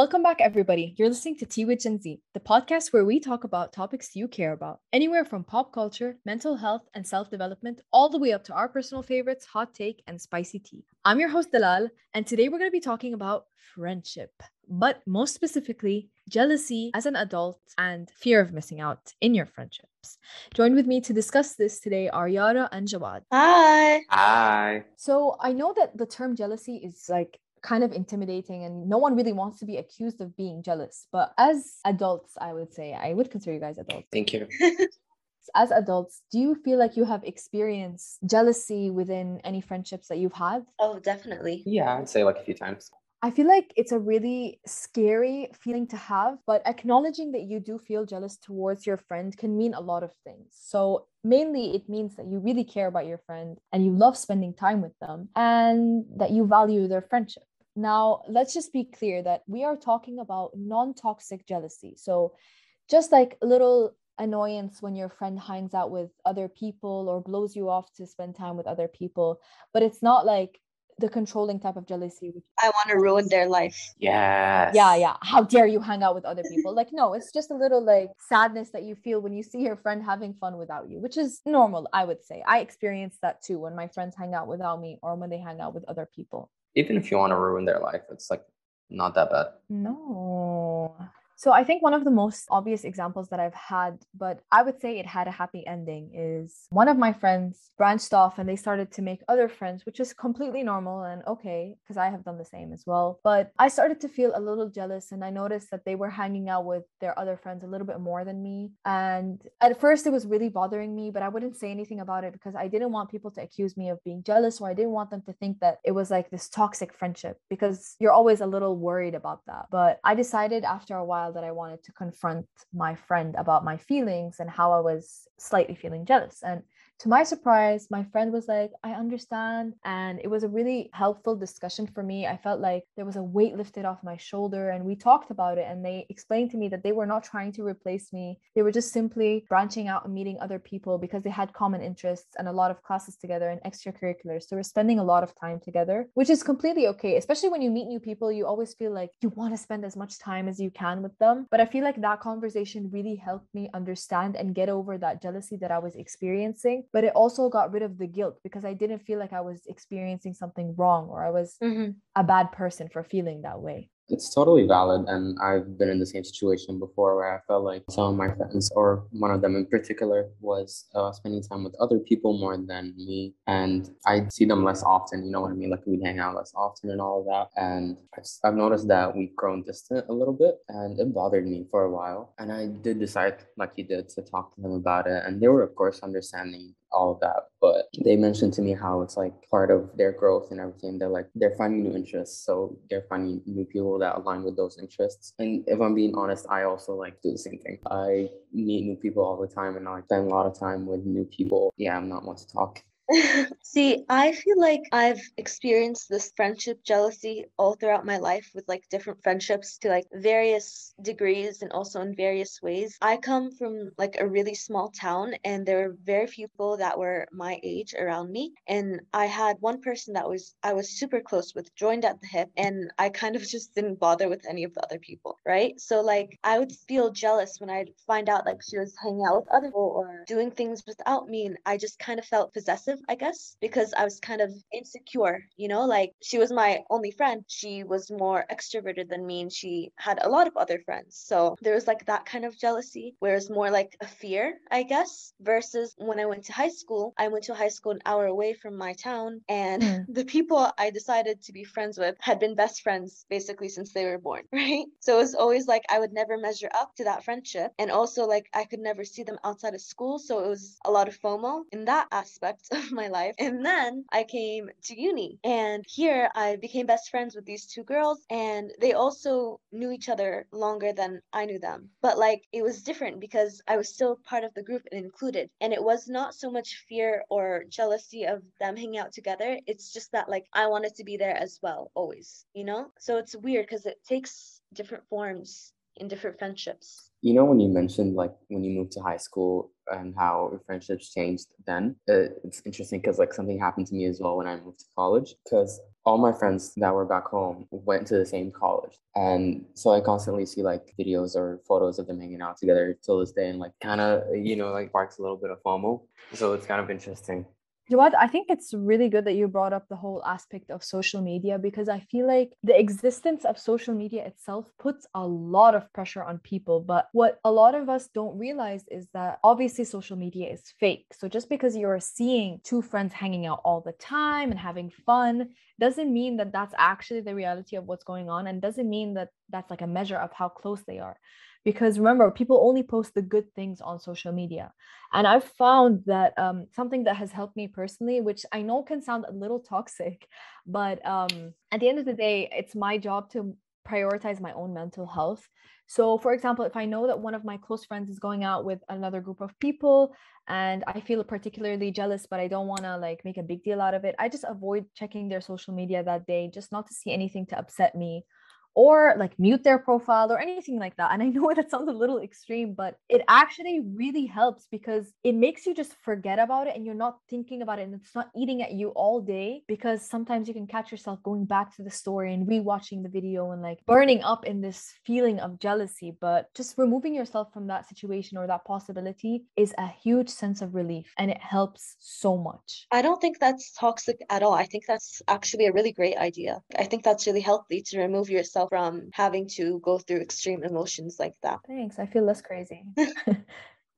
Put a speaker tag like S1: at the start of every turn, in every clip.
S1: Welcome back, everybody. You're listening to Tea with Gen Z, the podcast where we talk about topics you care about, anywhere from pop culture, mental health, and self development, all the way up to our personal favorites, hot take, and spicy tea. I'm your host, Dalal, and today we're going to be talking about friendship, but most specifically, jealousy as an adult and fear of missing out in your friendships. Join with me to discuss this today are Yara and Jawad.
S2: Hi.
S3: Hi.
S1: So I know that the term jealousy is like kind of intimidating and no one really wants to be accused of being jealous but as adults i would say i would consider you guys adults
S3: Thank you.
S1: as adults do you feel like you have experienced jealousy within any friendships that you've had
S2: Oh, definitely.
S3: Yeah, I'd say like a few times.
S1: i feel like it's a really scary feeling to have but acknowledging that you do feel jealous towards your friend can mean a lot of things so mainly it means that you really care about your friend and you love spending time with them and that you value their friendship now, let's just be clear that we are talking about non toxic jealousy. So, just like a little annoyance when your friend hangs out with other people or blows you off to spend time with other people, but it's not like the controlling type of jealousy. Which,
S2: I want to ruin their life.
S3: yeah
S1: yeah, yeah. How dare you hang out with other people? Like, no, it's just a little like sadness that you feel when you see your friend having fun without you, which is normal, I would say. I experience that too when my friends hang out without me or when they hang out with other people.
S3: Even if you want to ruin their life, it's like not that bad.
S1: No. So I think one of the most obvious examples that I've had, but I would say it had a happy ending, is one of my friends branched off and they started to make other friends, which is completely normal and okay, because I have done the same as well. But I started to feel a little jealous and I noticed that they were hanging out with their other friends a little bit more than me. And at first it was really bothering me, but I wouldn't say anything about it because I didn't want people to accuse me of being jealous or I didn't want them to think that it was like this toxic friendship because you're always a little worried about that. But I decided after a while that I wanted to confront my friend about my feelings and how I was slightly feeling jealous. And to my surprise, my friend was like, I understand. And it was a really helpful discussion for me. I felt like there was a weight lifted off my shoulder, and we talked about it. And they explained to me that they were not trying to replace me. They were just simply branching out and meeting other people because they had common interests and a lot of classes together and extracurriculars. So we're spending a lot of time together, which is completely okay. Especially when you meet new people, you always feel like you want to spend as much time as you can with them. But I feel like that conversation really helped me understand and get over that jealousy that I was experiencing but it also got rid of the guilt because I didn't feel like I was experiencing something wrong or I was
S2: Mhm.
S1: a bad person for feeling that way.
S3: It's totally valid. And I've been in the same situation before where I felt like some of my friends, or one of them in particular, was uh, spending time with other people more than me. And I'd see them less often, you know what I mean? Like we'd hang out less often and all of that. And I've, s- I've noticed that we've grown distant a little bit and it bothered me for a while. And I did decide, like you did, to talk to them about it. And they were, of course, understanding all of that. But they mentioned to me how it's like part of their growth and everything. They're like, they're finding new interests. So they're finding new people that align with those interests. And if I'm being honest, I also like do the same thing. I meet new people all the time and I spend a lot of time with new people. Yeah, I'm not one to talk.
S2: See, I feel like I've experienced this friendship jealousy all throughout my life with like different friendships to like various degrees and also in various ways. I come from like a really small town and there were very few people that were my age around me. And I had one person that was I was super close with, joined at the hip, and I kind of just didn't bother with any of the other people, right? So like I would feel jealous when I'd find out like she was hanging out with other people or doing things without me. And I just kind of felt possessive, I guess, because I was kind of insecure, you know, like she was my only friend. She was more extroverted than me and she had a lot of other friends. So there was like that kind of jealousy, whereas more like a fear, I guess, versus when I went to high school, I went to high school an hour away from my town and
S1: Mm.
S2: the people I decided to be friends with had been best friends basically since they were born, right? So it was always like I would never measure up to that friendship. And also like I could never see them outside of school. So it was a lot of FOMO in that aspect of my life. And then I came to uni and here I became best friends with these two girls and they also knew each other longer than I knew them. But like it was different because I was still part of the group and included. And it was not so much fear or jealousy of them hanging out together. It's just that like I wanted to be there as well, always, you know? So it's weird because it takes different forms in different friendships.
S3: You know, when you mentioned like when you moved to high school and how your friendships changed then, uh, it's interesting because like something happened to me as well when I moved to college because all my friends that were back home went to the same college. And so I constantly see like videos or photos of them hanging out together till this day and like kind of, you know, like sparks a little bit of FOMO. So it's kind of interesting.
S1: What? I think it's really good that you brought up the whole aspect of social media because I feel like the existence of social media itself puts a lot of pressure on people. But what a lot of us don't realize is that obviously social media is fake. So just because you're seeing two friends hanging out all the time and having fun doesn't mean that that's actually the reality of what's going on and doesn't mean that that's like a measure of how close they are because remember people only post the good things on social media. And i've found that um, something that has helped me personally which i know can sound a little toxic but um, at the end of the day it's my job to prioritize my own mental health. So for example if i know that one of my close friends is going out with another group of people and i feel particularly jealous but i don't want to like make a big deal out of it i just avoid checking their social media that day just not to see anything to upset me or like mute their profile or anything like that. And I know that sounds a little extreme, but it actually really helps because it makes you just forget about it and you're not thinking about it and it's not eating at you all day because sometimes you can catch yourself going back to the story and rewatching the video and like burning up in this feeling of jealousy. But just removing yourself from that situation or that possibility is a huge sense of relief and it helps so much.
S2: I don't think that's toxic at all. I think that's actually a really great idea. I think that's really healthy to remove yourself yourself from having to go through extreme emotions like that.
S1: Thanks. I feel less crazy.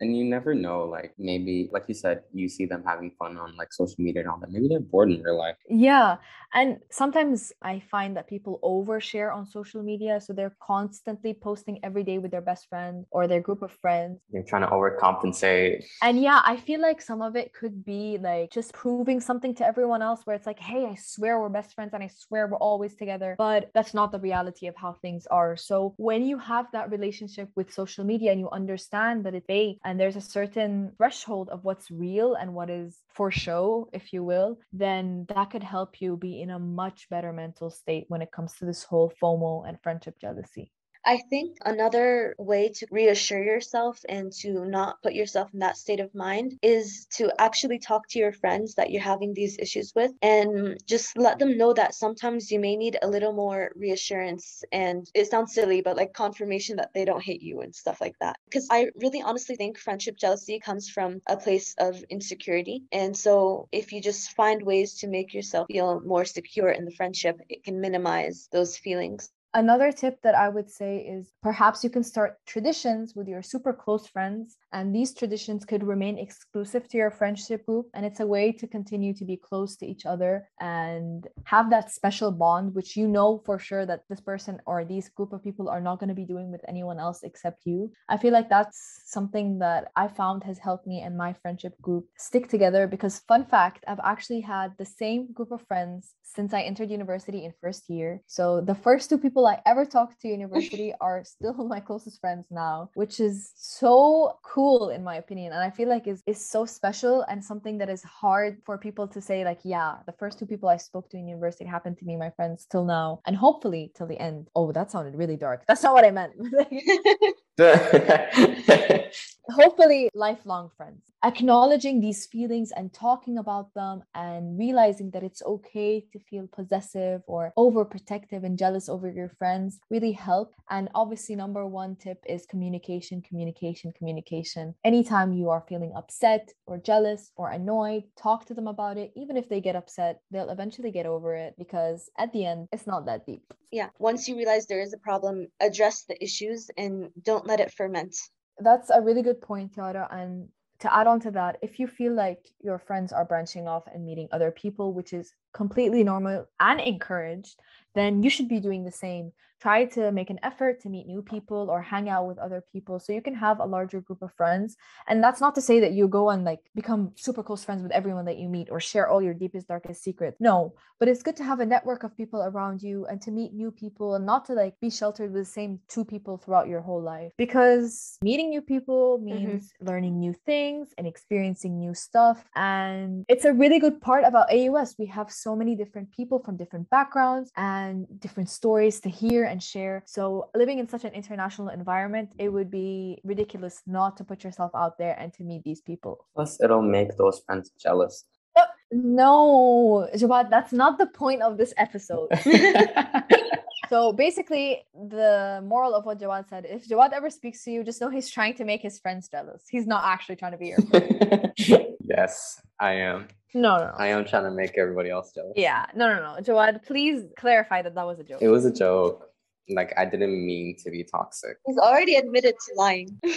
S3: and you never know like maybe like you said you see them having fun on like social media and all that. Maybe they're bored in real life.
S1: Yeah and sometimes i find that people overshare on social media so they're constantly posting every day with their best friend or their group of friends.
S3: They're trying to overcompensate.
S1: And yeah i feel like some of it could be like just proving something to everyone else where it's like hey i swear we're best friends and i swear we're always together. But that's not the reality of how things are. So when you have that relationship with social media and you understand that it's fake and there's a certain threshold of what's real and what is for show, if you will, then that could help you be in a much better mental state when it comes to this whole FOMO and friendship jealousy.
S2: I think another way to reassure yourself and to not put yourself in that state of mind is to actually talk to your friends that you're having these issues with and just let them know that sometimes you may need a little more reassurance. And it sounds silly, but like confirmation that they don't hate you and stuff like that. Because I really honestly think friendship jealousy comes from a place of insecurity. And so if you just find ways to make yourself feel more secure in the friendship, it can minimize those feelings.
S1: Another tip that I would say is perhaps you can start traditions with your super close friends, and these traditions could remain exclusive to your friendship group. And it's a way to continue to be close to each other and have that special bond, which you know for sure that this person or these group of people are not going to be doing with anyone else except you. I feel like that's something that I found has helped me and my friendship group stick together because, fun fact, I've actually had the same group of friends since I entered university in first year. So the first two people I ever talked to university are still my closest friends now, which is so cool in my opinion. And I feel like is is so special and something that is hard for people to say, like, yeah, the first two people I spoke to in university happened to me, my friends, till now, and hopefully till the end. Oh, that sounded really dark. That's not what I meant. hopefully lifelong friends. Acknowledging these feelings and talking about them and realizing that it's okay to feel possessive or overprotective and jealous over your friends really help. And obviously number one tip is communication communication communication. Anytime you are feeling upset or jealous or annoyed talk to them about it. Even if they get upset they'll eventually get over it because at the end it's not that deep.
S2: Yeah once you realize there is a problem address the issues and don't let it ferment
S1: that's a really good point, Yara. And to add on to that, if you feel like your friends are branching off and meeting other people, which is completely normal and encouraged, then you should be doing the same. Try to make an effort to meet new people or hang out with other people so you can have a larger group of friends. And that's not to say that you go and like become super close friends with everyone that you meet or share all your deepest darkest secrets. No but it's good to have a network of people around you and to meet new people and not to like be sheltered with the same two people throughout your whole life. Because meeting new people mm-hmm. means mm-hmm. learning new things and experiencing new stuff. And it's a really good part about AUS we have so many different people from different backgrounds and different stories to hear and share. So living in such an international environment, it would be ridiculous not to put yourself out there and to meet these people.
S3: Plus, it'll make those friends jealous.
S1: Uh, no, Jawad, that's not the point of this episode. So basically, the moral of what Jawad said: if Jawad ever speaks to you, just know he's trying to make his friends jealous. He's not actually trying to be your friend.
S4: yes, I am.
S1: No, no, no.
S4: I am trying to make everybody else jealous.
S1: Yeah, no, no, no. Jawad, please clarify that that was a joke.
S4: It was a joke. Like I didn't mean to be toxic.
S2: He's already admitted to lying.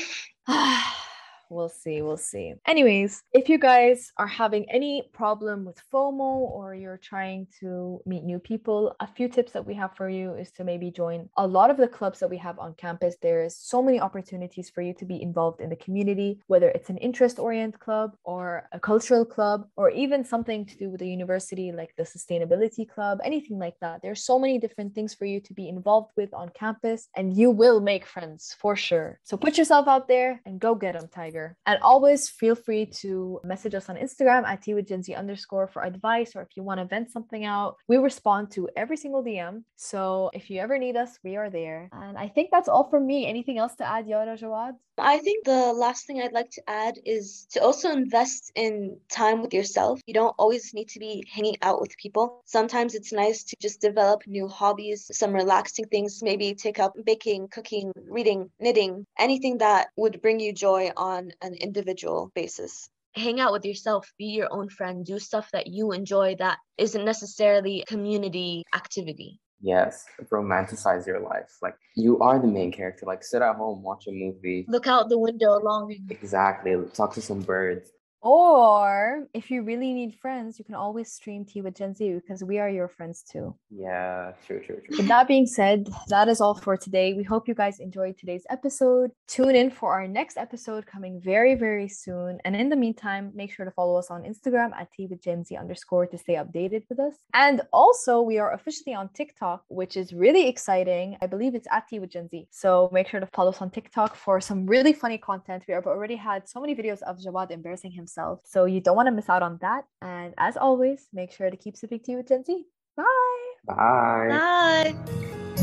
S1: we'll see we'll see. Anyways if you guys are having any problem with fomo or you're trying to meet new people a few tips that we have for you is to maybe join a lot of the clubs that we have on campus. There's so many opportunities for you to be involved in the community whether it's an interest oriented club or a cultural club or even something to do with the university like the sustainability club anything like that. There's so many different things for you to be involved with on campus and you will make friends for sure. So put yourself out there and go get them tiger and always feel free to message us on Instagram at Tea with Gen Z underscore for advice or if you want to vent something out. We respond to every single DM. So if you ever need us, we are there. And I think that's all from me. Anything else to add, Yara Jawad?
S2: I think the last thing I'd like to add is to also invest in time with yourself. You don't always need to be hanging out with people. Sometimes it's nice to just develop new hobbies, some relaxing things, maybe take up baking, cooking, reading, knitting, anything that would bring you joy on an individual basis. Hang out with yourself, be your own friend, do stuff that you enjoy that isn't necessarily community activity.
S3: Yes, romanticize your life. Like you are the main character. Like sit at home, watch a movie.
S2: Look out the window longing.
S3: Exactly. Talk to some birds.
S1: Or if you really need friends, you can always stream Tea with Gen Z because we are your friends too.
S3: Yeah, true, true, true.
S1: With that being said, that is all for today. We hope you guys enjoyed today's episode. Tune in for our next episode coming very, very soon. And in the meantime, make sure to follow us on Instagram at Tea with Gen Z underscore to stay updated with us. And also, we are officially on TikTok, which is really exciting. I believe it's at Tea with Gen Z. So make sure to follow us on TikTok for some really funny content. We have already had so many videos of Jawad embarrassing himself himself. So you don't want to miss out on that. And as always, make sure to keep sipping tea with Gen Z. Bye.
S3: Bye.
S2: Bye.